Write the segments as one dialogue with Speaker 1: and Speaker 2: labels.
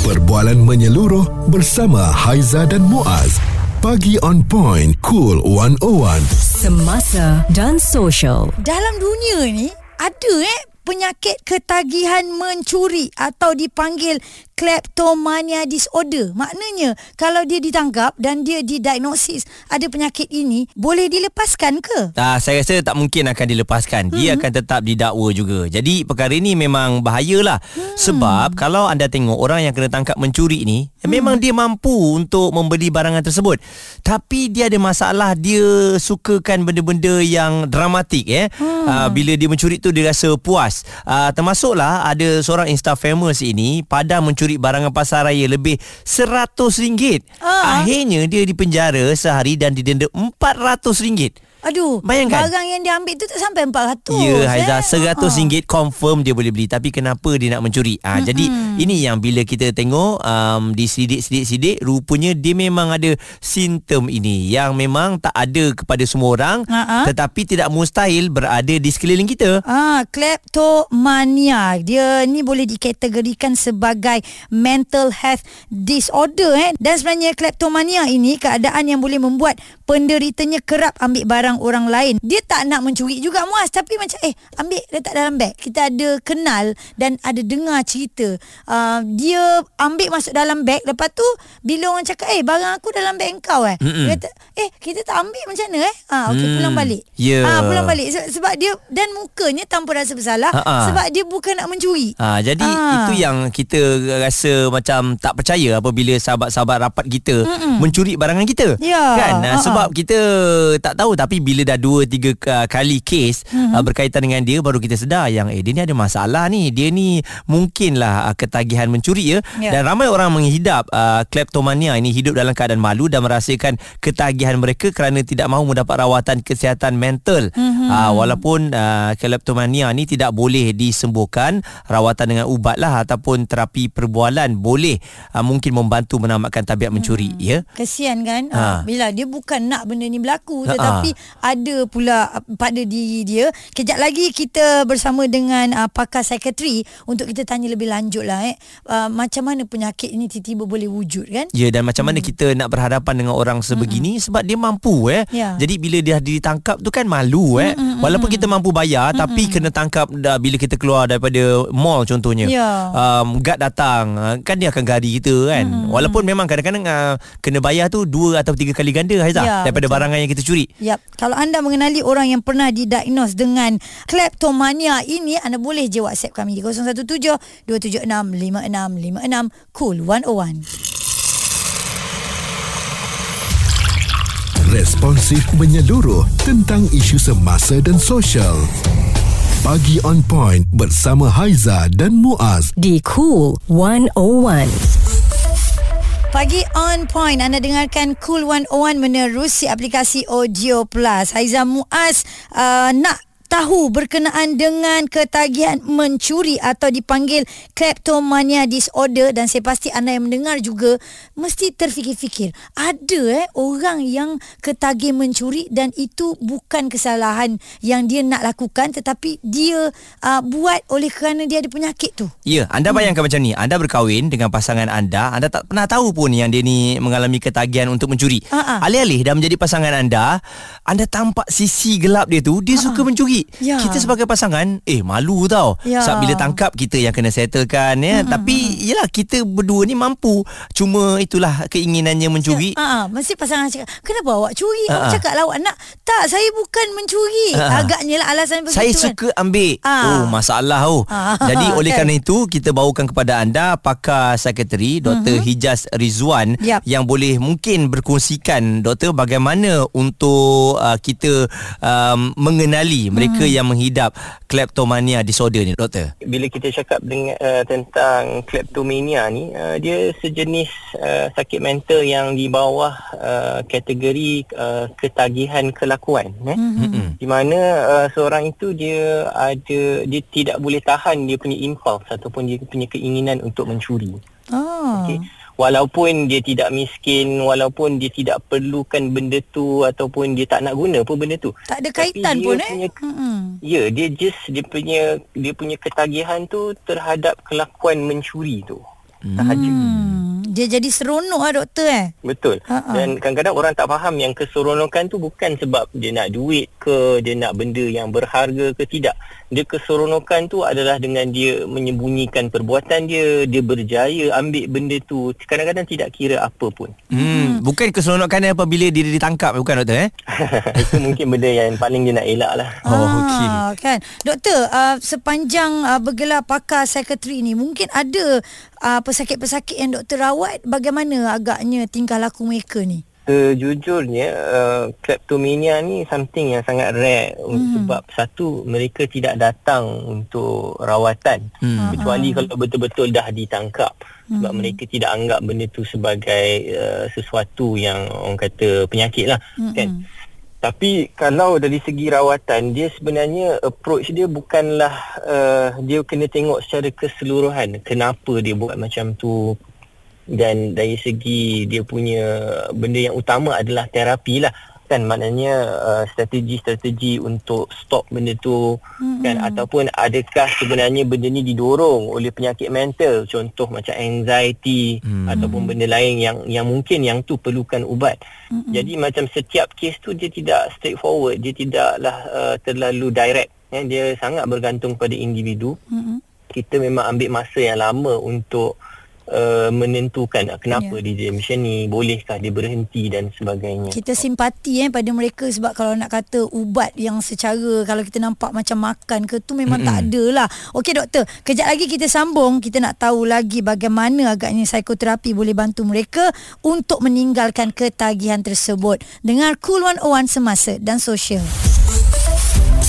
Speaker 1: Perbualan menyeluruh bersama Haiza dan Muaz. Pagi on point, cool 101.
Speaker 2: Semasa dan social.
Speaker 3: Dalam dunia ni ada eh penyakit ketagihan mencuri atau dipanggil kleptomania disorder. Maknanya kalau dia ditangkap dan dia didiagnosis ada penyakit ini, boleh dilepaskan ke?
Speaker 4: Ah, saya rasa tak mungkin akan dilepaskan. Dia akan tetap didakwa juga. Jadi perkara ini memang bahayalah. Hmm. Sebab kalau anda tengok orang yang kena tangkap mencuri ni, hmm. memang dia mampu untuk membeli barangan tersebut. Tapi dia ada masalah, dia sukakan benda-benda yang dramatik eh. Hmm. Ah, bila dia mencuri tu dia rasa puas. Ah, termasuklah ada seorang insta famous ini pada mencuri mencuri barangan pasaraya lebih RM100.
Speaker 3: Ah.
Speaker 4: Akhirnya dia dipenjara sehari dan didenda RM400.
Speaker 3: Aduh,
Speaker 4: Bayangkan.
Speaker 3: barang yang dia ambil tu tak sampai 400.
Speaker 4: Ya Haiza
Speaker 3: eh?
Speaker 4: RM100 confirm dia boleh beli Tapi kenapa dia nak mencuri ha, Jadi ini yang bila kita tengok um, Di sidik-sidik-sidik Rupanya dia memang ada Simptom ini Yang memang tak ada kepada semua orang
Speaker 3: Ha-ha.
Speaker 4: Tetapi tidak mustahil Berada di sekeliling kita
Speaker 3: Ah, kleptomania. Dia ni boleh dikategorikan sebagai mental health disorder eh. Dan sebenarnya kleptomania ini keadaan yang boleh membuat penderitanya kerap ambil barang orang lain. Dia tak nak mencuri juga muas tapi macam eh ambil letak dalam beg. Kita ada kenal dan ada dengar cerita. Uh, dia ambil masuk dalam beg lepas tu bila orang cakap eh barang aku dalam beg engkau eh.
Speaker 4: Mm-mm.
Speaker 3: Dia kata eh kita tak ambil macam mana eh. Ah okey
Speaker 4: Hmm,
Speaker 3: pulang balik.
Speaker 4: ya.
Speaker 3: Ah pulang balik Se- sebab dia dan mukanya tanpa rasa bersalah
Speaker 4: Ha-ha.
Speaker 3: sebab dia bukan nak mencuri.
Speaker 4: Ha, jadi
Speaker 3: Ah.
Speaker 4: itu yang kita rasa macam tak percaya apabila sahabat-sahabat rapat kita Mm-mm. mencuri barangan kita.
Speaker 3: Ya,
Speaker 4: Kan? Ha,
Speaker 3: ha-ha.
Speaker 4: sebab kita tak tahu tapi bila dah dua tiga ka- kali kes mm-hmm. uh, berkaitan dengan dia baru kita sedar yang eh dia ni ada masalah ni. Dia ni mungkinlah uh, ketagihan mencuri ya.
Speaker 3: Ya.
Speaker 4: Dan ramai orang menghidap uh, kleptomania ini hidup dalam keadaan malu dan merasakan ketagihan mereka kerana tidak mahu mendapat rawatan kesihatan mental. Mm-hmm. Uh, walaupun uh, kleptomania ni tidak boleh disembuhkan, rawatan dengan ubat lah ataupun terapi perbualan boleh uh, mungkin membantu menamatkan tabiat mencuri ya.
Speaker 3: Kesian kan
Speaker 4: Ha.
Speaker 3: ha. Bila dia bukan nak benda ni berlaku. Tetapi ada pula uh, pada diri dia Kejap lagi kita bersama dengan uh, pakar psikiatri Untuk kita tanya lebih lanjut lah eh uh, Macam mana penyakit ini tiba-tiba boleh wujud kan
Speaker 4: Ya dan macam mana kita nak berhadapan dengan orang sebegini mm sebab dia mampu eh.
Speaker 3: Ya.
Speaker 4: Jadi bila dia ditangkap tu kan malu eh. Walaupun kita mampu bayar tapi kena tangkap dah bila kita keluar daripada mall contohnya.
Speaker 3: Ya.
Speaker 4: Um guard datang uh, kan dia akan gari kita kan. Walaupun memang kadang-kadang uh, kena bayar tu dua atau tiga kali ganda Haizah
Speaker 3: Ya,
Speaker 4: daripada
Speaker 3: betul.
Speaker 4: barangan yang kita curi.
Speaker 3: Yap. Kalau anda mengenali orang yang pernah didiagnos dengan kleptomania ini, anda boleh je WhatsApp kami di 017 276 5656 Cool 101.
Speaker 1: Responsif menyeluruh tentang isu semasa dan sosial. Pagi on point bersama Haiza dan Muaz.
Speaker 2: Di Cool 101.
Speaker 3: Pagi on point anda dengarkan Cool 101 menerusi aplikasi Audio Plus. Haiza Muaz uh, nak tahu berkenaan dengan ketagihan mencuri atau dipanggil kleptomania disorder dan saya pasti anda yang mendengar juga mesti terfikir-fikir ada eh orang yang ketagih mencuri dan itu bukan kesalahan yang dia nak lakukan tetapi dia uh, buat oleh kerana dia ada penyakit tu.
Speaker 4: Ya, anda bayangkan macam ni. Anda berkahwin dengan pasangan anda, anda tak pernah tahu pun yang dia ni mengalami ketagihan untuk mencuri.
Speaker 3: Ha-ha.
Speaker 4: Alih-alih dah menjadi pasangan anda, anda tampak sisi gelap dia tu, dia suka mencuri.
Speaker 3: Ya.
Speaker 4: Kita sebagai pasangan, eh malu tau.
Speaker 3: Ya.
Speaker 4: Sebab bila tangkap kita yang kena settlekan ya. Tapi yalah kita berdua ni mampu. Cuma itulah keinginannya mencuri.
Speaker 3: Ah, mesti pasangan cakap, kenapa awak curi?
Speaker 4: Ah,
Speaker 3: Awak
Speaker 4: ah.
Speaker 3: cakap lah awak nak. Tak, saya bukan mencuri.
Speaker 4: Ah, ah.
Speaker 3: Agaknya lah alasan begitu
Speaker 4: Saya
Speaker 3: kan.
Speaker 4: suka ambil
Speaker 3: Ah.
Speaker 4: Oh masalah oh
Speaker 3: Ah.
Speaker 4: Jadi oleh
Speaker 3: Kan.
Speaker 4: kerana itu Kita bawakan kepada anda Pakar Sekretari Dr. Hijaz Rizwan
Speaker 3: Yap.
Speaker 4: Yang boleh mungkin berkongsikan Doktor bagaimana Untuk uh, kita um, Mengenali mereka yang menghidap Kleptomania disorder ni Doktor?
Speaker 5: Bila kita cakap dengan uh, tentang kleptomania ni uh, dia sejenis uh, sakit mental yang di bawah uh, kategori uh, ketagihan kelakuan eh?
Speaker 4: Mm-mm.
Speaker 5: di mana uh, seorang itu dia ada dia tidak boleh tahan dia punya impuls ataupun dia punya keinginan untuk mencuri.
Speaker 3: Oh.
Speaker 5: okey walaupun dia tidak miskin walaupun dia tidak perlukan benda tu ataupun dia tak nak guna pun benda tu
Speaker 3: Tak ada
Speaker 5: Tapi
Speaker 3: kaitan
Speaker 5: dia
Speaker 3: pun eh.
Speaker 5: punya
Speaker 3: Mm-mm.
Speaker 5: Ya, dia just dia punya dia punya ketagihan tu terhadap kelakuan mencuri tu. sahaja.
Speaker 3: Hmm. Dia jadi seronok lah doktor eh.
Speaker 5: Betul.
Speaker 3: Ha-ha.
Speaker 5: Dan kadang-kadang orang tak faham yang keseronokan tu bukan sebab dia nak duit ke, dia nak benda yang berharga ke tidak. Dia keseronokan tu adalah dengan dia menyembunyikan perbuatan dia, dia berjaya ambil benda tu kadang-kadang tidak kira apa pun.
Speaker 4: Hmm, bukan keseronokan apabila dia ditangkap bukan doktor eh?
Speaker 5: Itu mungkin benda yang paling dia nak elak lah.
Speaker 4: Oh, okey.
Speaker 3: Ah, kan. Doktor, uh, sepanjang uh, bergelar pakar psikiatri ni mungkin ada uh, pesakit-pesakit yang doktor rawat bagaimana agaknya tingkah laku mereka ni?
Speaker 5: Sejujurnya uh, kleptomania ni something yang sangat rare hmm. sebab satu mereka tidak datang untuk rawatan
Speaker 4: Hmm.
Speaker 5: kecuali kalau betul-betul dah ditangkap sebab mereka tidak anggap benda tu sebagai uh, sesuatu yang orang kata penyakit lah
Speaker 3: Mm-mm.
Speaker 5: kan tapi kalau dari segi rawatan dia sebenarnya approach dia bukanlah uh, dia kena tengok secara keseluruhan kenapa dia buat macam tu. Dan dari segi dia punya benda yang utama adalah terapi lah kan maknanya uh, strategi-strategi untuk stop benda tu mm-hmm. kan ataupun adakah sebenarnya benda ni didorong oleh penyakit mental contoh macam anxiety mm. ataupun benda lain yang yang mungkin yang tu perlukan ubat mm-hmm. jadi macam setiap kes tu dia tidak straightforward dia tidaklah uh, terlalu direct ya dia sangat bergantung pada individu
Speaker 3: Mm-mm.
Speaker 5: kita memang ambil masa yang lama untuk uh, menentukan uh, kenapa
Speaker 3: Ya.
Speaker 5: yeah. dia jadi macam ni, bolehkah dia berhenti dan sebagainya.
Speaker 3: Kita simpati eh pada mereka sebab kalau nak kata ubat yang secara kalau kita nampak macam makan ke tu memang mm-hmm. tak ada lah. Okey doktor, kejap lagi kita sambung. Kita nak tahu lagi bagaimana agaknya psikoterapi boleh bantu mereka untuk meninggalkan ketagihan tersebut. Dengar Cool 101 semasa dan sosial.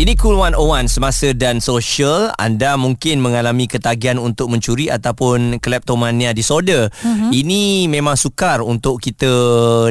Speaker 4: Ini Cool 101 semasa dan sosial anda mungkin mengalami ketagihan untuk mencuri ataupun kleptomania disorder. Uh-huh. Ini memang sukar untuk kita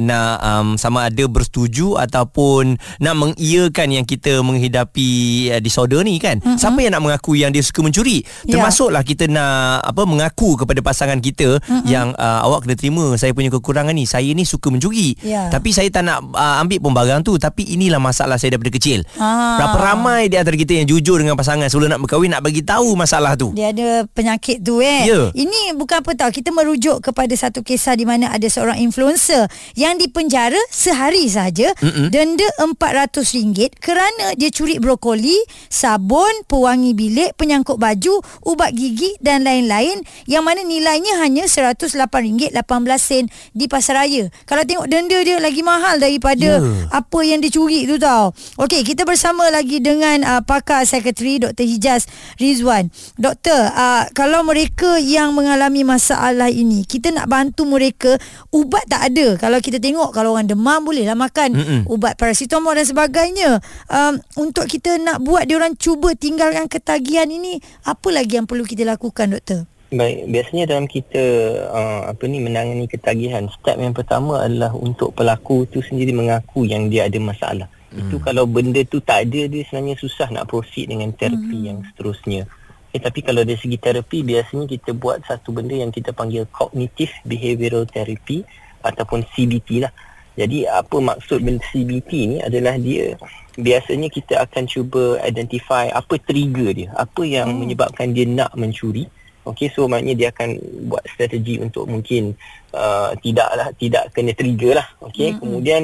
Speaker 4: nak um, sama ada bersetuju ataupun nak mengiyakan yang kita menghidapi uh, disorder ni kan. Uh-huh. Siapa yang nak mengaku yang dia suka mencuri?
Speaker 3: Ya.
Speaker 4: Termasuklah kita nak apa mengaku kepada pasangan kita uh-huh. yang uh, awak kena terima saya punya kekurangan ni. Saya ni suka mencuri.
Speaker 3: Ya.
Speaker 4: Tapi saya tak nak uh, ambil pun barang tu tapi inilah masalah saya daripada kecil.
Speaker 3: Ah.
Speaker 4: Berapa ramai di antara kita yang jujur dengan pasangan sebelum nak berkahwin nak bagi tahu masalah tu.
Speaker 3: Dia ada penyakit tu eh.
Speaker 4: Ya.
Speaker 3: Ini bukan apa tahu. Kita merujuk kepada satu kisah di mana ada seorang influencer yang dipenjara sehari saja
Speaker 4: Mm-mm.
Speaker 3: denda RM400 kerana dia curi brokoli, sabun, pewangi bilik, penyangkut baju, ubat gigi dan lain-lain yang mana nilainya hanya RM108.18 di pasaraya. Kalau tengok denda dia lagi mahal daripada
Speaker 4: Ya.
Speaker 3: apa yang dia curi tu tau. Okey, kita bersama lagi dengan uh, pakar psikiatri Dr. Hijaz Rizwan. Doktor, uh, kalau mereka yang mengalami masalah ini, kita nak bantu mereka, ubat tak ada. Kalau kita tengok kalau orang demam bolehlah makan
Speaker 4: Mm-mm.
Speaker 3: ubat paracetamol dan sebagainya. Um, untuk kita nak buat dia orang cuba tinggalkan ketagihan ini, apa lagi yang perlu kita lakukan doktor?
Speaker 5: Baik, biasanya dalam kita uh, apa ni menangani ketagihan, step yang pertama adalah untuk pelaku tu sendiri mengaku yang dia ada masalah. Hmm. Itu kalau benda tu tak ada dia sebenarnya susah nak proceed dengan terapi hmm. yang seterusnya. Eh, tapi kalau dari segi terapi biasanya kita buat satu benda yang kita panggil cognitive behavioral therapy ataupun CBT lah. Jadi apa maksud benda CBT ni adalah dia biasanya kita akan cuba identify apa trigger dia, apa yang hmm. menyebabkan dia nak mencuri. Okey so maknanya dia akan buat strategi untuk mungkin uh, tidaklah tidak kena trigger lah. Okey hmm. kemudian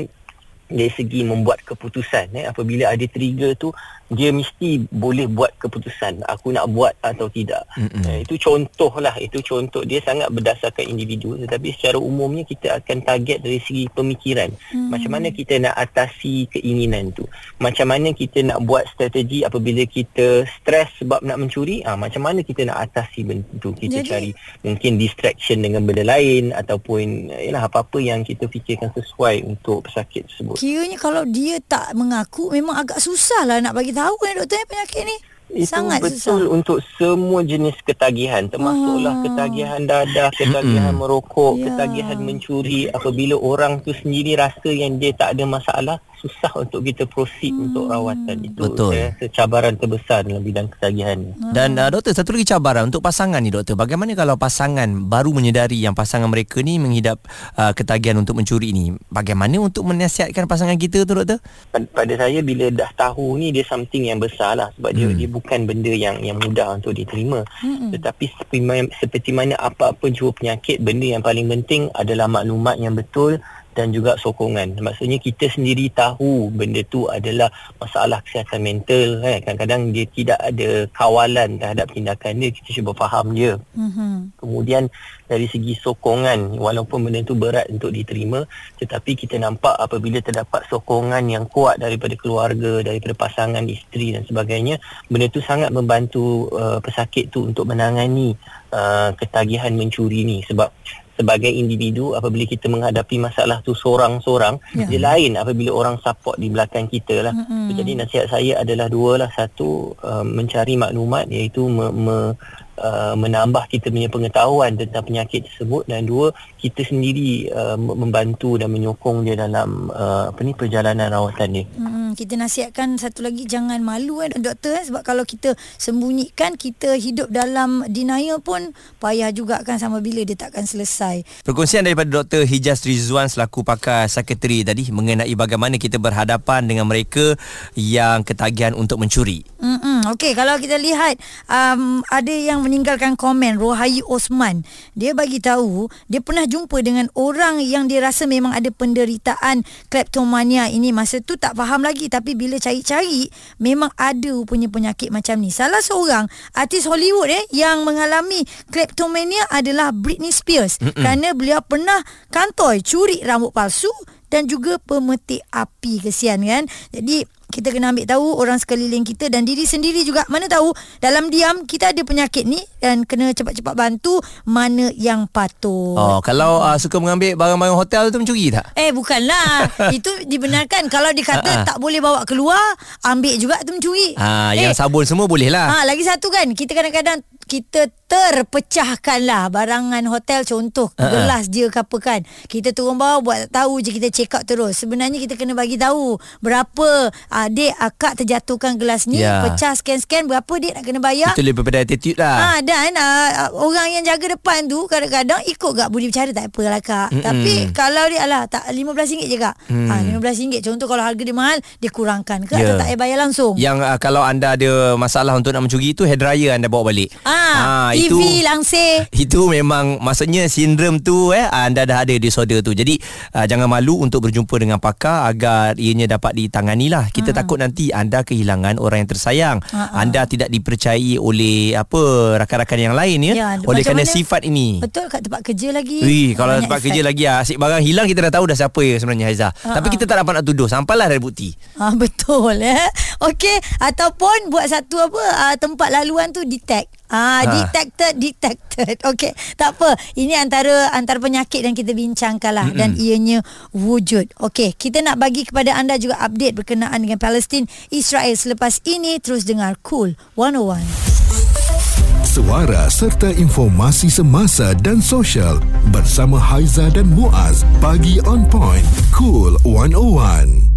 Speaker 5: dari segi membuat keputusan eh apabila ada trigger tu dia mesti boleh buat keputusan aku nak buat atau tidak.
Speaker 4: Mm-mm.
Speaker 5: eh, itu contoh lah itu contoh dia sangat berdasarkan individu tetapi secara umumnya kita akan target dari segi pemikiran. Hmm. macam mana kita nak atasi keinginan tu? Macam mana kita nak buat strategi apabila kita stres sebab nak mencuri? Ah macam mana kita nak atasi benda tu? Kita
Speaker 3: Jadi-
Speaker 5: cari mungkin distraction dengan benda lain ataupun eh, yalah apa-apa yang kita fikirkan sesuai untuk pesakit tersebut.
Speaker 3: Kiranya kalau dia tak mengaku memang agak susah lah nak bagi tahu eh doktor eh, penyakit ni.
Speaker 5: Itu
Speaker 3: Sangat
Speaker 5: betul
Speaker 3: susah.
Speaker 5: untuk semua jenis ketagihan termasuklah
Speaker 3: Ah.
Speaker 5: ketagihan dadah, ketagihan merokok,
Speaker 3: Ya.
Speaker 5: ketagihan mencuri apabila orang tu sendiri rasa yang dia tak ada masalah susah untuk kita proceed hmm. untuk rawatan itu
Speaker 4: Betul.
Speaker 5: saya rasa cabaran terbesar dalam bidang ketagihan ni.
Speaker 4: Dan uh, doktor satu lagi cabaran untuk pasangan ni doktor. Bagaimana kalau pasangan baru menyedari yang pasangan mereka ni menghidap uh, ketagihan untuk mencuri ni? Bagaimana untuk menasihatkan pasangan kita tu doktor?
Speaker 5: Pada, pada saya bila dah tahu ni dia something yang besar lah sebab dia
Speaker 4: Hmm.
Speaker 5: dia bukan benda yang yang mudah untuk diterima. Tetapi seperti mana, seperti mana apa-apa jua penyakit benda yang paling penting adalah maklumat yang betul dan juga sokongan. Maksudnya kita sendiri tahu benda tu adalah masalah kesihatan mental kan. Kadang-kadang dia tidak ada kawalan terhadap tindakan dia, kita cuba faham dia.
Speaker 3: Mhm.
Speaker 5: Kemudian dari segi sokongan walaupun benda itu berat untuk diterima tetapi kita nampak apabila terdapat sokongan yang kuat daripada keluarga, daripada pasangan, isteri dan sebagainya benda itu sangat membantu uh, pesakit tu untuk menangani uh, ketagihan mencuri ni sebab sebagai individu apabila kita menghadapi masalah tu seorang-seorang
Speaker 3: Ya.
Speaker 5: dia lain apabila orang support di belakang kita lah
Speaker 3: Mm-mm.
Speaker 5: jadi nasihat saya adalah dua lah satu uh, mencari maklumat iaitu me, me, uh, menambah kita punya pengetahuan tentang penyakit tersebut dan dua kita sendiri uh, mem- membantu dan menyokong dia dalam uh, apa ni perjalanan rawatan dia.
Speaker 3: Hmm, kita nasihatkan satu lagi jangan malu eh doktor eh, sebab kalau kita sembunyikan kita hidup dalam denial pun payah juga kan sama bila dia takkan selesai.
Speaker 4: Perkongsian daripada Dr. Hijaz Rizwan selaku pakar sekretari tadi mengenai bagaimana kita berhadapan dengan mereka yang ketagihan untuk mencuri.
Speaker 3: Hmm, okey kalau kita lihat um, ada yang meninggalkan komen Rohayu Osman. Dia bagi tahu dia pernah jumpa dengan orang yang dia rasa memang ada penderitaan kleptomania ini masa tu tak faham lagi tapi bila cari-cari memang ada punya penyakit macam ni. Salah seorang artis Hollywood eh yang mengalami kleptomania adalah Britney Spears Mm-mm. kerana beliau pernah kantoi curi rambut palsu dan juga pemetik api kesian kan. Jadi kita kena ambil tahu orang sekeliling kita dan diri sendiri juga mana tahu dalam diam kita ada penyakit ni dan kena cepat-cepat bantu mana yang patut.
Speaker 4: Oh, kalau uh, suka mengambil barang-barang hotel tu mencuri tak?
Speaker 3: Eh bukanlah Itu dibenarkan Kalau dikata
Speaker 4: Ha-ha.
Speaker 3: tak boleh bawa keluar Ambil juga tu mencuri
Speaker 4: Ha,
Speaker 3: eh,
Speaker 4: yang sabun semua boleh lah.
Speaker 3: Ha, lagi satu kan kita kadang-kadang kita terpecahkan lah barangan hotel contoh
Speaker 4: Ha-ha.
Speaker 3: gelas dia ke apa kan kita turun bawah buat tak tahu je kita check out terus sebenarnya kita kena bagi tahu berapa adik akak terjatuhkan gelas ni
Speaker 4: Ya.
Speaker 3: pecah scan-scan berapa dia nak kena bayar
Speaker 4: Itu lebih pada attitude lah.
Speaker 3: Ha dan uh, orang yang jaga depan tu kadang-kadang ikut gak budi bicara tak apalah kak.
Speaker 4: Mm-mm.
Speaker 3: Tapi kalau dia alah tak RM15 je kak.
Speaker 4: Mm.
Speaker 3: Ha RM15 contoh kalau harga dia mahal dia kurangkan ke
Speaker 4: Ya.
Speaker 3: atau tak payah bayar langsung.
Speaker 4: Yang uh, kalau anda ada masalah untuk nak mencuri itu hair dryer anda bawa balik.
Speaker 3: Ah,
Speaker 4: Ha,
Speaker 3: TV
Speaker 4: itu
Speaker 3: langsir.
Speaker 4: itu memang maksudnya sindrom tu eh anda dah ada disorder tu. Jadi uh, jangan malu untuk berjumpa dengan pakar agar ianya dapat ditangani lah. Kita hmm. takut nanti anda kehilangan orang yang tersayang.
Speaker 3: Ha-ha.
Speaker 4: Anda tidak dipercayai oleh apa rakan-rakan yang lain ya,
Speaker 3: Ya,
Speaker 4: oleh kerana
Speaker 3: mana-
Speaker 4: sifat ini.
Speaker 3: Betul kat tempat kerja lagi.
Speaker 4: Wih, kalau tempat kerja lagi ah, asyik barang hilang kita dah tahu dah siapa ya sebenarnya Haizah.
Speaker 3: Ha,
Speaker 4: Tapi
Speaker 3: ha.
Speaker 4: kita tak dapat nak tuduh sampailah ada bukti.
Speaker 3: Ah betul eh. Okey, ataupun buat satu apa uh, tempat laluan tu detect. Ah
Speaker 4: Ha.
Speaker 3: detected detected. Okey, tak apa. Ini antara antara penyakit yang kita bincangkan lah dan ianya wujud. Okey, kita nak bagi kepada anda juga update berkenaan dengan Palestin Israel selepas ini terus dengar Cool 101.
Speaker 1: Suara serta informasi semasa dan sosial bersama Haiza dan Muaz. Pagi on point. Cool 101.